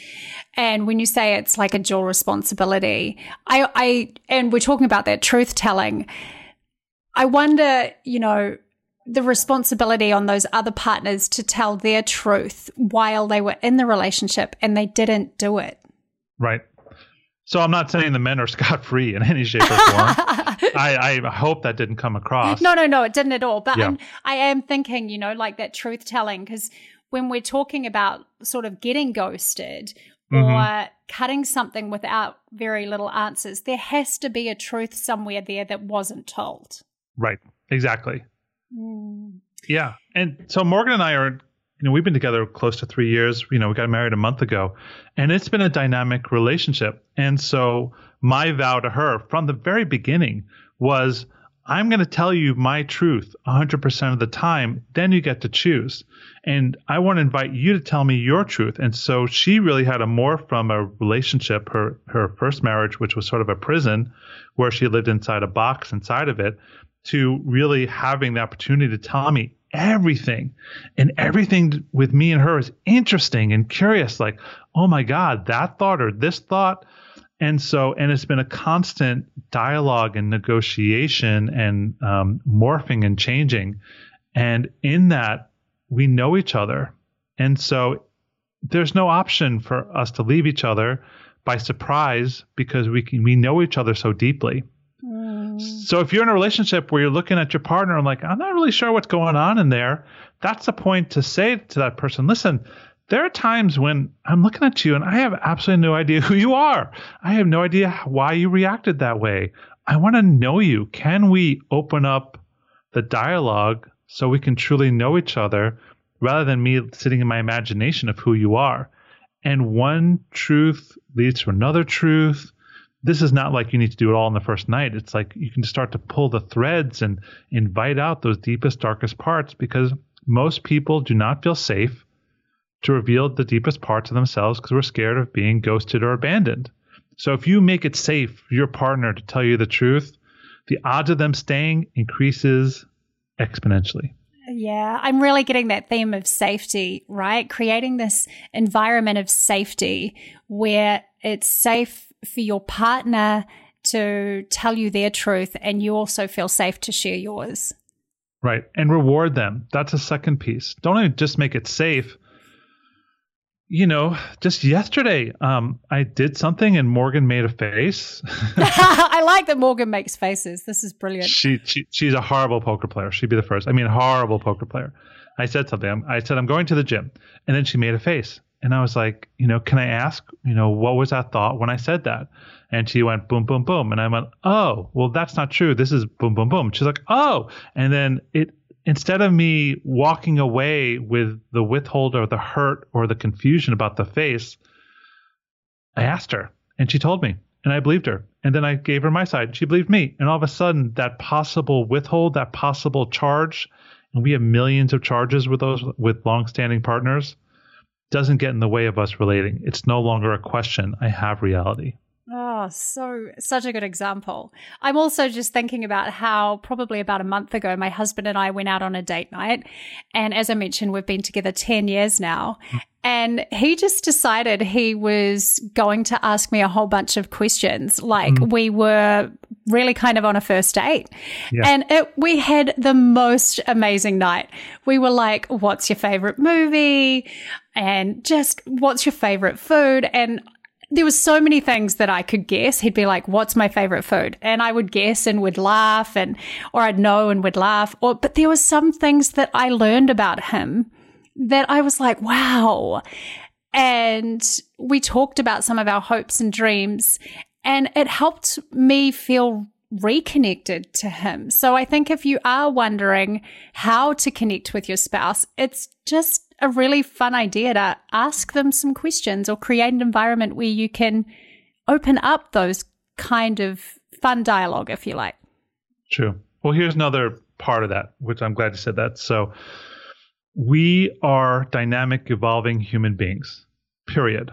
And when you say it's like a dual responsibility, I, I, and we're talking about that truth telling, I wonder, you know, the responsibility on those other partners to tell their truth while they were in the relationship and they didn't do it. Right. So I'm not saying the men are scot free in any shape or form. I, I hope that didn't come across. No, no, no, it didn't at all. But Yeah. I'm, I am thinking, you know, like that truth telling, because when we're talking about sort of getting ghosted Mm-hmm. or cutting something without very little answers, there has to be a truth somewhere there that wasn't told. Right. Exactly. Mm. Yeah. And so Morgan and I are, you know, we've been together close to three years. You know, we got married a month ago, and it's been a dynamic relationship. And so my vow to her from the very beginning was I'm going to tell you my truth 100% of the time. Then you get to choose. And I want to invite you to tell me your truth. And so she really had a more from a relationship, her, her first marriage, which was sort of a prison where she lived inside a box inside of it, to really having the opportunity to tell me everything. And everything with me and her is interesting and curious. Like, oh my God, that thought or this thought. And so, and it's been a constant dialogue and negotiation and um, morphing and changing. And in that, we know each other. And so, there's no option for us to leave each other by surprise because we can, we know each other so deeply. Mm. So if you're in a relationship where you're looking at your partner and like, I'm not really sure what's going on in there, that's the point to say to that person, listen, there are times when I'm looking at you and I have absolutely no idea who you are. I have no idea why you reacted that way. I want to know you. Can we open up the dialogue so we can truly know each other rather than me sitting in my imagination of who you are? And one truth leads to another truth. This is not like you need to do it all in the first night. It's like you can start to pull the threads and invite out those deepest, darkest parts because most people do not feel safe to reveal the deepest parts of themselves because we're scared of being ghosted or abandoned. So if you make it safe for your partner to tell you the truth, the odds of them staying increases exponentially. Yeah, I'm really getting that theme of safety, right? Creating this environment of safety where it's safe for your partner to tell you their truth and you also feel safe to share yours. Right. And reward them. That's a second piece. Don't just make it safe, you know, just yesterday, um, I did something and Morgan made a face. I like that Morgan makes faces. This is brilliant. She, she she's a horrible poker player. She'd be the first. I mean, horrible poker player. I said something. I said I'm going to the gym, and then she made a face, and I was like, you know, can I ask, you know, what was that thought when I said that? And she went boom, boom, boom, and I went, oh, well, that's not true. This is boom, boom, boom. She's like, oh, and then it instead of me walking away with the withhold or the hurt or the confusion about the face, I asked her and she told me and I believed her. And then I gave her my side she believed me. And all of a sudden, that possible withhold, that possible charge, and we have millions of charges with those with long-standing partners, doesn't get in the way of us relating. It's no longer a question. I have reality. Oh, so such a good example. I'm also just thinking about how probably about a month ago, my husband and I went out on a date night. And as I mentioned, we've been together 10 years now. And he just decided he was going to ask me a whole bunch of questions. Like mm. we were really kind of on a first date. Yeah. And it, we had the most amazing night. We were like, what's your favorite movie? And just what's your favorite food? And there was so many things that I could guess. He'd be like, "What's my favorite food?" And I would guess and would laugh, and or I'd know and would laugh. Or but there were some things that I learned about him that I was like, "Wow!" And we talked about some of our hopes and dreams, and it helped me feel reconnected to him. So I think if you are wondering how to connect with your spouse, it's just a really fun idea to ask them some questions or create an environment where you can open up those kind of fun dialogue, if you like. True. Well, here's another part of that, which I'm glad you said that. So, we are dynamic, evolving human beings, period.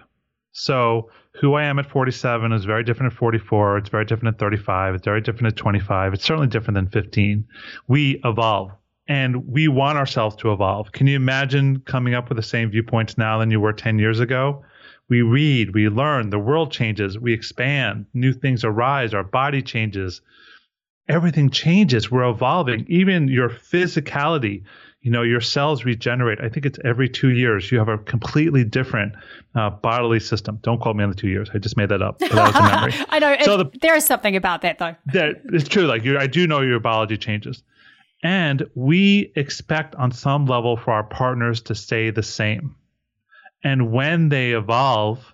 So, who I am at 47 is very different at 44. It's very different at 35. It's very different at 25. It's certainly different than 15. We evolve and we want ourselves to evolve. Can you imagine coming up with the same viewpoints now than you were 10 years ago? We read, we learn, the world changes, we expand, new things arise, our body changes. Everything changes. We're evolving. Even your physicality, you know, your cells regenerate. I think it's every two years. You have a completely different uh, bodily system. Don't quote me on the two years. I just made that up. That was a memory. I know. So the, there is something about that, though. That it's true. Like I do know your biology changes. And we expect on some level for our partners to stay the same. And when they evolve,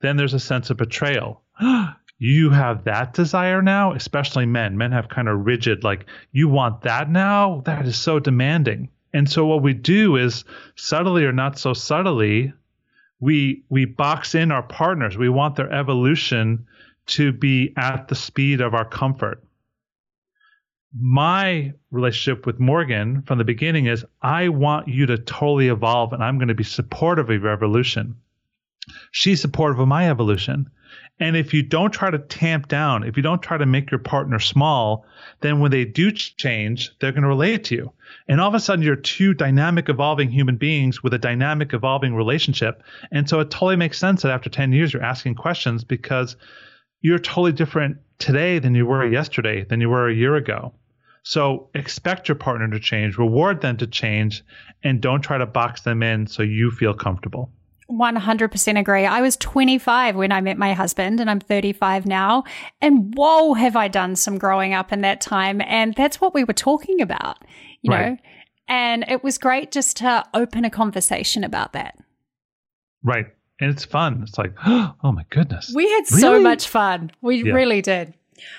then there's a sense of betrayal. you have that desire now, especially men. Men have kind of rigid, like, you want that now? That is so demanding. And so what we do is subtly or not so subtly, we we box in our partners. We want their evolution to be at the speed of our comfort my relationship with Morgan from the beginning is I want you to totally evolve and I'm going to be supportive of your evolution. She's supportive of my evolution. And if you don't try to tamp down, if you don't try to make your partner small, then when they do change, they're going to relate to you. And all of a sudden, you're two dynamic, evolving human beings with a dynamic, evolving relationship. And so it totally makes sense that after 10 years, you're asking questions because you're totally different today than you were yesterday, than you were a year ago. So expect your partner to change, reward them to change, and don't try to box them in so you feel comfortable. 100% agree. I was 25 when I met my husband and I'm 35 now. And whoa, have I done some growing up in that time. And that's what we were talking about, you right. know? And it was great just to open a conversation about that. Right. And it's fun. It's like, oh my goodness. We had really? so much fun. We yeah. really did.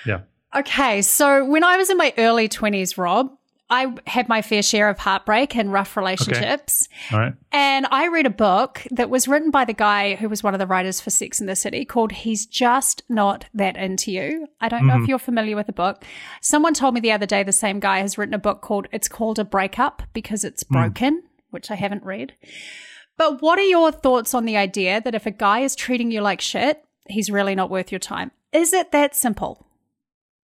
Yeah. Okay, so when I was in my early 20s, Rob, I had my fair share of heartbreak and rough relationships. All right. And I read a book that was written by the guy who was one of the writers for Sex in the City called He's Just Not That Into You. I don't know if mm-hmm. you're familiar with the book. Someone told me the other day the same guy has written a book called It's Called a Breakup because it's hmm. broken, which I haven't read. But what are your thoughts on the idea that if a guy is treating you like shit, he's really not worth your time? Is it that simple?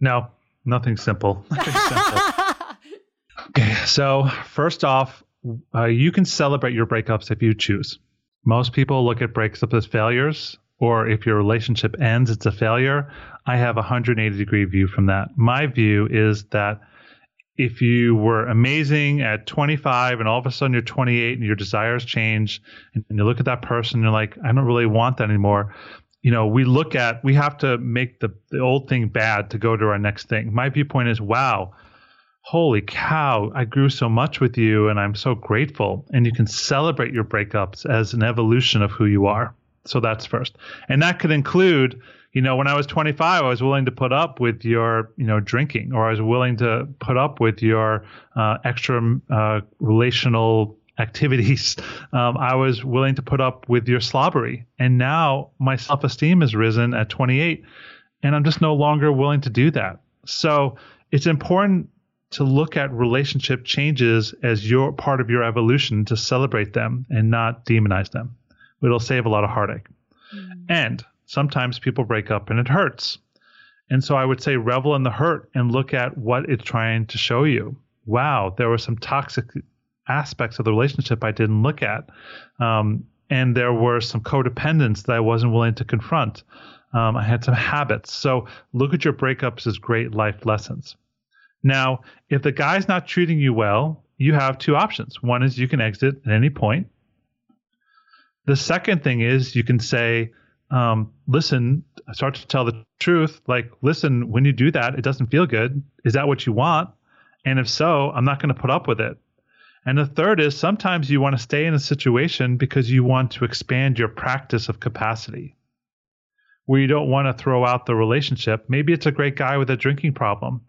No, nothing simple. Nothing simple. okay, so first off, uh, you can celebrate your breakups if you choose. Most people look at breakups as failures, or if your relationship ends, it's a failure. I have a 180 degree view from that. My view is that if you were amazing at 25 and all of a sudden you're 28 and your desires change and, you look at that person and you're like, I don't really want that anymore. You know, we look at, we have to make the, the old thing bad to go to our next thing. My viewpoint is, wow, holy cow, I grew so much with you and I'm so grateful. And you can celebrate your breakups as an evolution of who you are. So that's first. And that could include, you know, when I was 25, I was willing to put up with your, you know, drinking, or I was willing to put up with your uh, extra uh, relational activities. Um, I was willing to put up with your slobbery. And now my self esteem has risen at 28, and I'm just no longer willing to do that. So it's important to look at relationship changes as your part of your evolution to celebrate them and not demonize them. It'll save a lot of heartache. And sometimes people break up and it hurts. And so I would say revel in the hurt and look at what it's trying to show you. Wow, there was some toxic aspects of the relationship I didn't look at. Um, and there were some codependence that I wasn't willing to confront. Um, I had some habits. So look at your breakups as great life lessons. Now, if the guy's not treating you well, you have two options. One is you can exit at any point. The second thing is you can say, um, listen, start to tell the truth. Like, listen, when you do that, it doesn't feel good. Is that what you want? And if so, I'm not going to put up with it. And the third is sometimes you want to stay in a situation because you want to expand your practice of capacity. Where you don't want to throw out the relationship. Maybe it's a great guy with a drinking problem.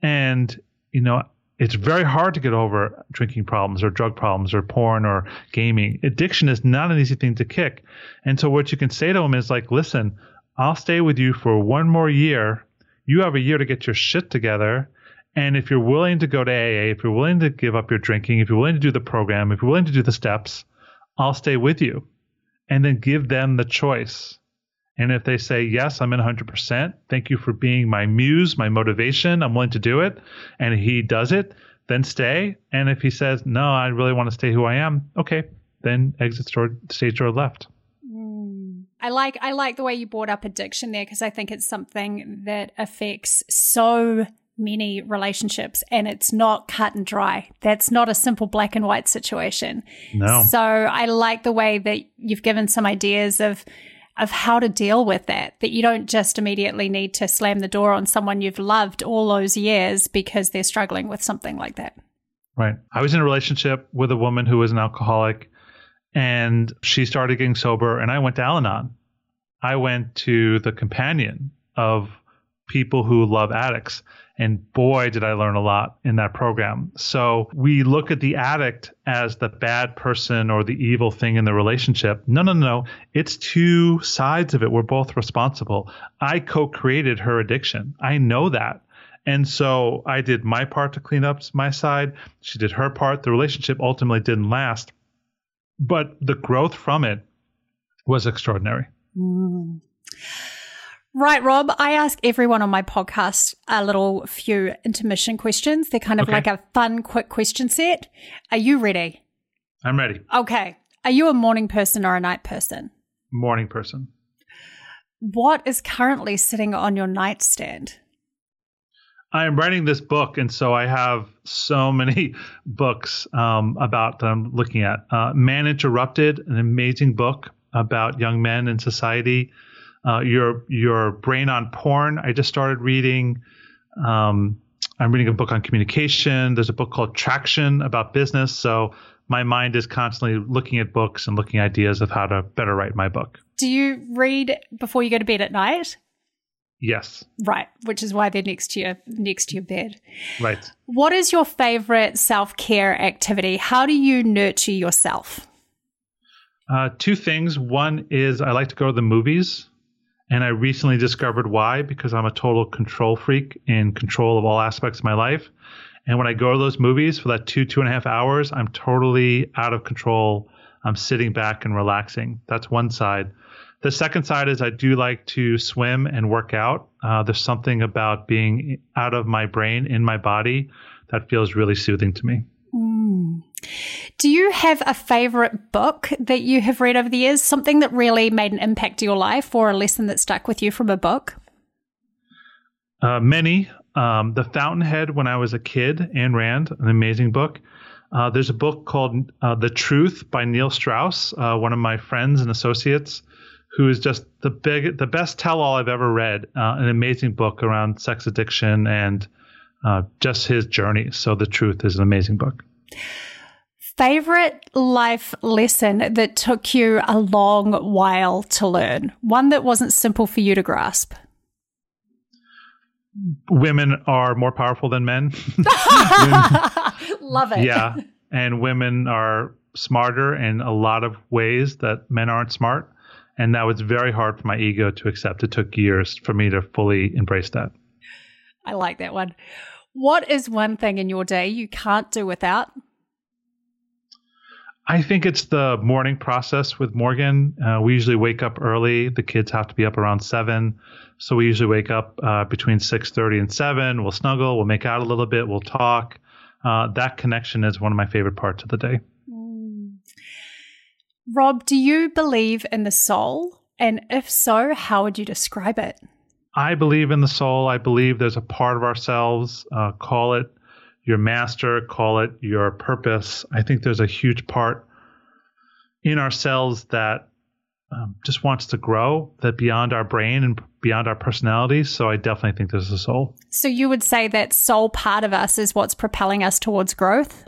And, you know, it's very hard to get over drinking problems or drug problems or porn or gaming. Addiction is not an easy thing to kick. And so what you can say to them is like, listen, I'll stay with you for one more year. You have a year to get your shit together. And if you're willing to go to AA, if you're willing to give up your drinking, if you're willing to do the program, if you're willing to do the steps, I'll stay with you. And then give them the choice. And if they say, yes, I'm in 100%, thank you for being my muse, my motivation, I'm willing to do it, and he does it, then stay. And if he says, no, I really want to stay who I am, okay, then exit store, stage door left. Mm. I like I like the way you brought up addiction there because I think it's something that affects so many relationships and it's not cut and dry. That's not a simple black and white situation. No. So I like the way that you've given some ideas of of how to deal with that that you don't just immediately need to slam the door on someone you've loved all those years because they're struggling with something like that. Right. I was in a relationship with a woman who was an alcoholic and she started getting sober and I went to Al-Anon. I went to the companion of people who love addicts and boy, did I learn a lot in that program. So we look at the addict as the bad person or the evil thing in the relationship. No, no, no. It's two sides of it. We're both responsible. I co created her addiction. I know that. And so I did my part to clean up my side. She did her part. The relationship ultimately didn't last, but the growth from it was extraordinary. Mm. Right, Rob, I ask everyone on my podcast a little few intermission questions. They're kind of Okay. like a fun, quick question set. Are you ready? I'm ready. Okay. Are you a morning person or a night person? Morning person. What is currently sitting on your nightstand? I am writing this book, and so I have so many books um, about that I'm looking at. Uh, Man Interrupted, an amazing book about young men in society. Uh, your your brain on porn. I just started reading. Um, I'm reading a book on communication. There's a book called Traction about business. So my mind is constantly looking at books and looking at ideas of how to better write my book. Do you read before you go to bed at night? Yes. Right, which is why they're next to your next to your bed. Right. What is your favorite self-care activity? How do you nurture yourself? Uh, two things. One is I like to go to the movies, and I recently discovered why because I'm a total control freak in control of all aspects of my life. And when I go to those movies for that two two and a half hours, I'm totally out of control. I'm sitting back and relaxing. That's one side. The second side is I do like to swim and work out. Uh, there's something about being out of my brain, in my body, that feels really soothing to me. Mm. Do you have a favorite book that you have read over the years? Something that really made an impact to your life or a lesson that stuck with you from a book? Uh, many. Um, the Fountainhead, when I was a kid, Ayn Rand, an amazing book. Uh, there's a book called uh, The Truth by Neil Strauss, uh, one of my friends and associates who is just the big, the best tell-all I've ever read. Uh, an amazing book around sex addiction and uh, just his journey. So the truth is an amazing book. Favorite life lesson that took you a long while to learn, one that wasn't simple for you to grasp. Women are more powerful than men. Love it. Yeah. And women are smarter in a lot of ways that men aren't smart and that was very hard for my ego to accept. It took years for me to fully embrace that. I like that one. What is one thing in your day you can't do without? I think it's the morning process with Morgan. Uh, we usually wake up early. The kids have to be up around seven, so we usually wake up uh, between six thirty and seven. We'll snuggle. We'll make out a little bit. We'll talk. Uh, that connection is one of my favorite parts of the day. Rob, do you believe in the soul? And if so, how would you describe it? I believe in the soul. I believe there's a part of ourselves, uh, call it your master, call it your purpose. I think there's a huge part in ourselves that um, just wants to grow, that beyond our brain and beyond our personalities. So I definitely think there's a soul. So you would say that soul part of us is what's propelling us towards growth?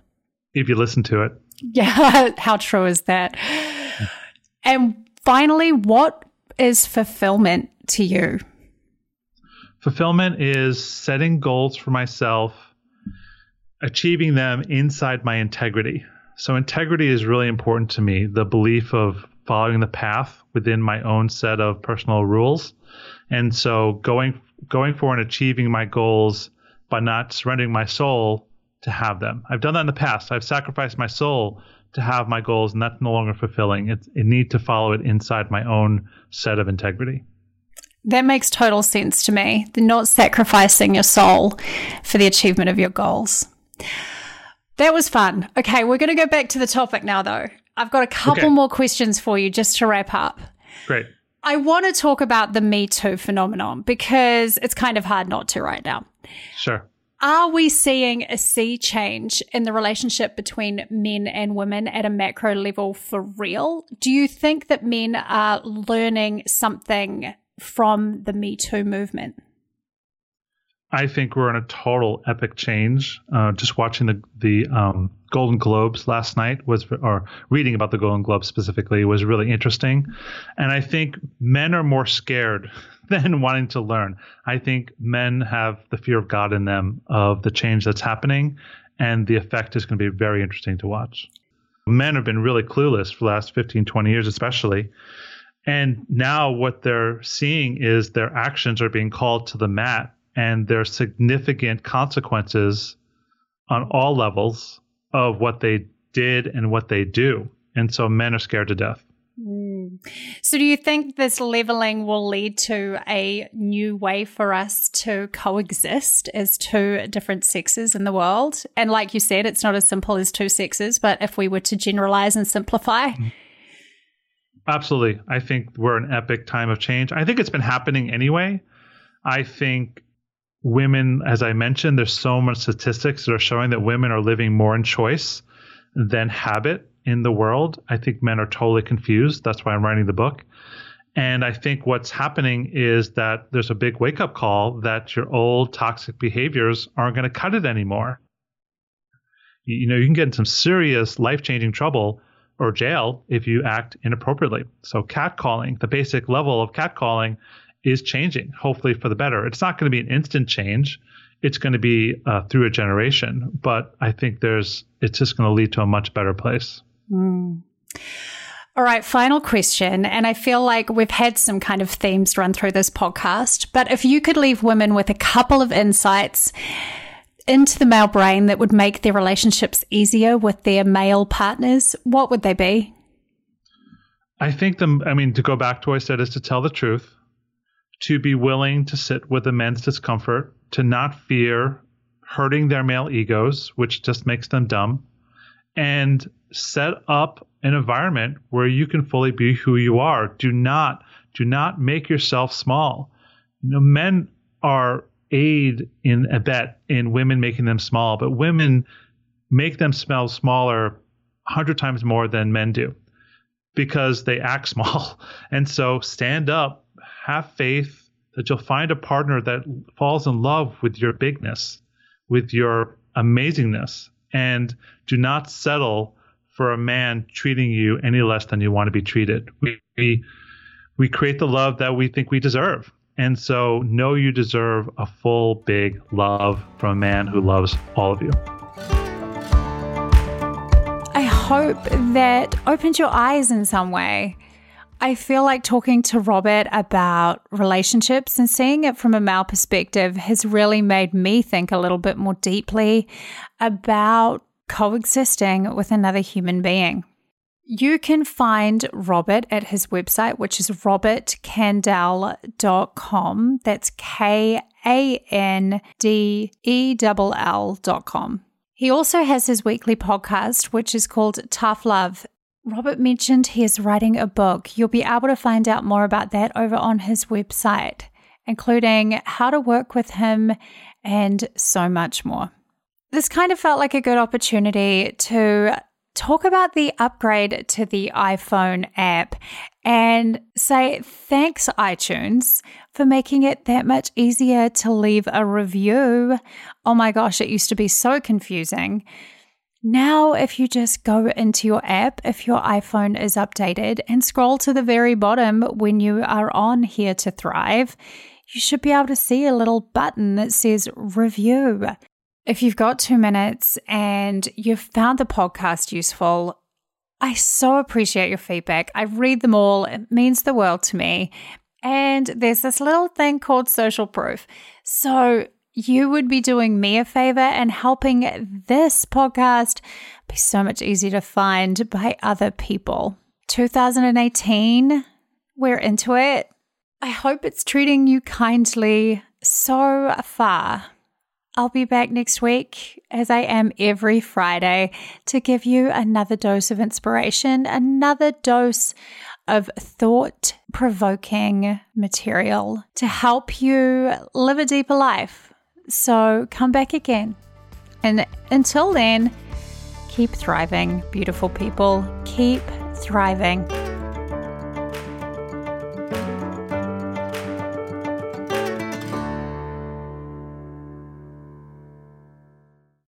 If you listen to it. Yeah, how true is that? And finally, what is fulfillment to you? Fulfillment is setting goals for myself, achieving them inside my integrity. So, integrity is really important to me the belief of following the path within my own set of personal rules. And so, going, going for and achieving my goals by not surrendering my soul to have them. I've done that in the past. I've sacrificed my soul to have my goals, and that's no longer fulfilling. It's, it need to follow it inside my own set of integrity. That makes total sense to me. Not sacrificing your soul for the achievement of your goals. That was fun. Okay, we're going to go back to the topic now, though. I've got a couple okay. more questions for you just to wrap up. Great. I want to talk about the Me Too phenomenon because it's kind of hard not to right now. Sure. Are we seeing a sea change in the relationship between men and women at a macro level for real? Do you think that men are learning something from the Me Too movement? I think we're in a total epic change. Uh, just watching the the um, Golden Globes last night was, or reading about the Golden Globes specifically, was really interesting. And I think men are more scared than wanting to learn. I think men have the fear of God in them of the change that's happening, and the effect is going to be very interesting to watch. Men have been really clueless for the last 15, 20 years, especially. And now what they're seeing is their actions are being called to the mat and there's significant consequences on all levels of what they did and what they do. And so men are scared to death. Mm. So, do you think this leveling will lead to a new way for us to coexist as two different sexes in the world? And, like you said, it's not as simple as two sexes, but if we were to generalize and simplify. Mm-hmm. Absolutely. I think we're an epic time of change. I think it's been happening anyway. I think women, as I mentioned, there's so much statistics that are showing that women are living more in choice than habit in the world. I think men are totally confused. That's why I'm writing the book. And I think what's happening is that there's a big wake up call that your old toxic behaviors aren't going to cut it anymore. You know, you can get in some serious life changing trouble or jail if you act inappropriately. So, catcalling, the basic level of catcalling is changing, hopefully for the better. It's not going to be an instant change. It's going to be uh, through a generation, but I think there's it's just going to lead to a much better place. Mm. All right, final question. And I feel like we've had some kind of themes run through this podcast, but if you could leave women with a couple of insights into the male brain that would make their relationships easier with their male partners, what would they be? I think the, I mean, to go back to what I said is to tell the truth, to be willing to sit with men's discomfort, to not fear hurting their male egos, which just makes them dumb, and set up an environment where you can fully be who you are. Do not, do not make yourself small. You know, men are aid in a bet in women making them small, but women make them smell smaller hundred times more than men do because they act small. And so stand up, have faith that you'll find a partner that falls in love with your bigness, with your amazingness, and do not settle for a man treating you any less than you want to be treated. We, we, we create the love that we think we deserve. And so know you deserve a full, big love from a man who loves all of you. I hope that opened your eyes in some way. I feel like talking to Robert about relationships and seeing it from a male perspective has really made me think a little bit more deeply about coexisting with another human being. You can find Robert at his website, which is robertkandell.com. That's K A N D E L L.com. He also has his weekly podcast, which is called Tough Love. Robert mentioned he is writing a book. You'll be able to find out more about that over on his website, including how to work with him and so much more. This kind of felt like a good opportunity to talk about the upgrade to the iPhone app and say thanks, iTunes, for making it that much easier to leave a review. Oh my gosh, it used to be so confusing. Now, if you just go into your app, if your iPhone is updated, and scroll to the very bottom when you are on Here to Thrive, you should be able to see a little button that says review. If you've got two minutes and you've found the podcast useful, I so appreciate your feedback. I read them all, it means the world to me. And there's this little thing called social proof. So you would be doing me a favor and helping this podcast be so much easier to find by other people. 2018, we're into it. I hope it's treating you kindly so far. I'll be back next week, as I am every Friday, to give you another dose of inspiration, another dose of thought provoking material to help you live a deeper life. So come back again. And until then, keep thriving, beautiful people. Keep thriving.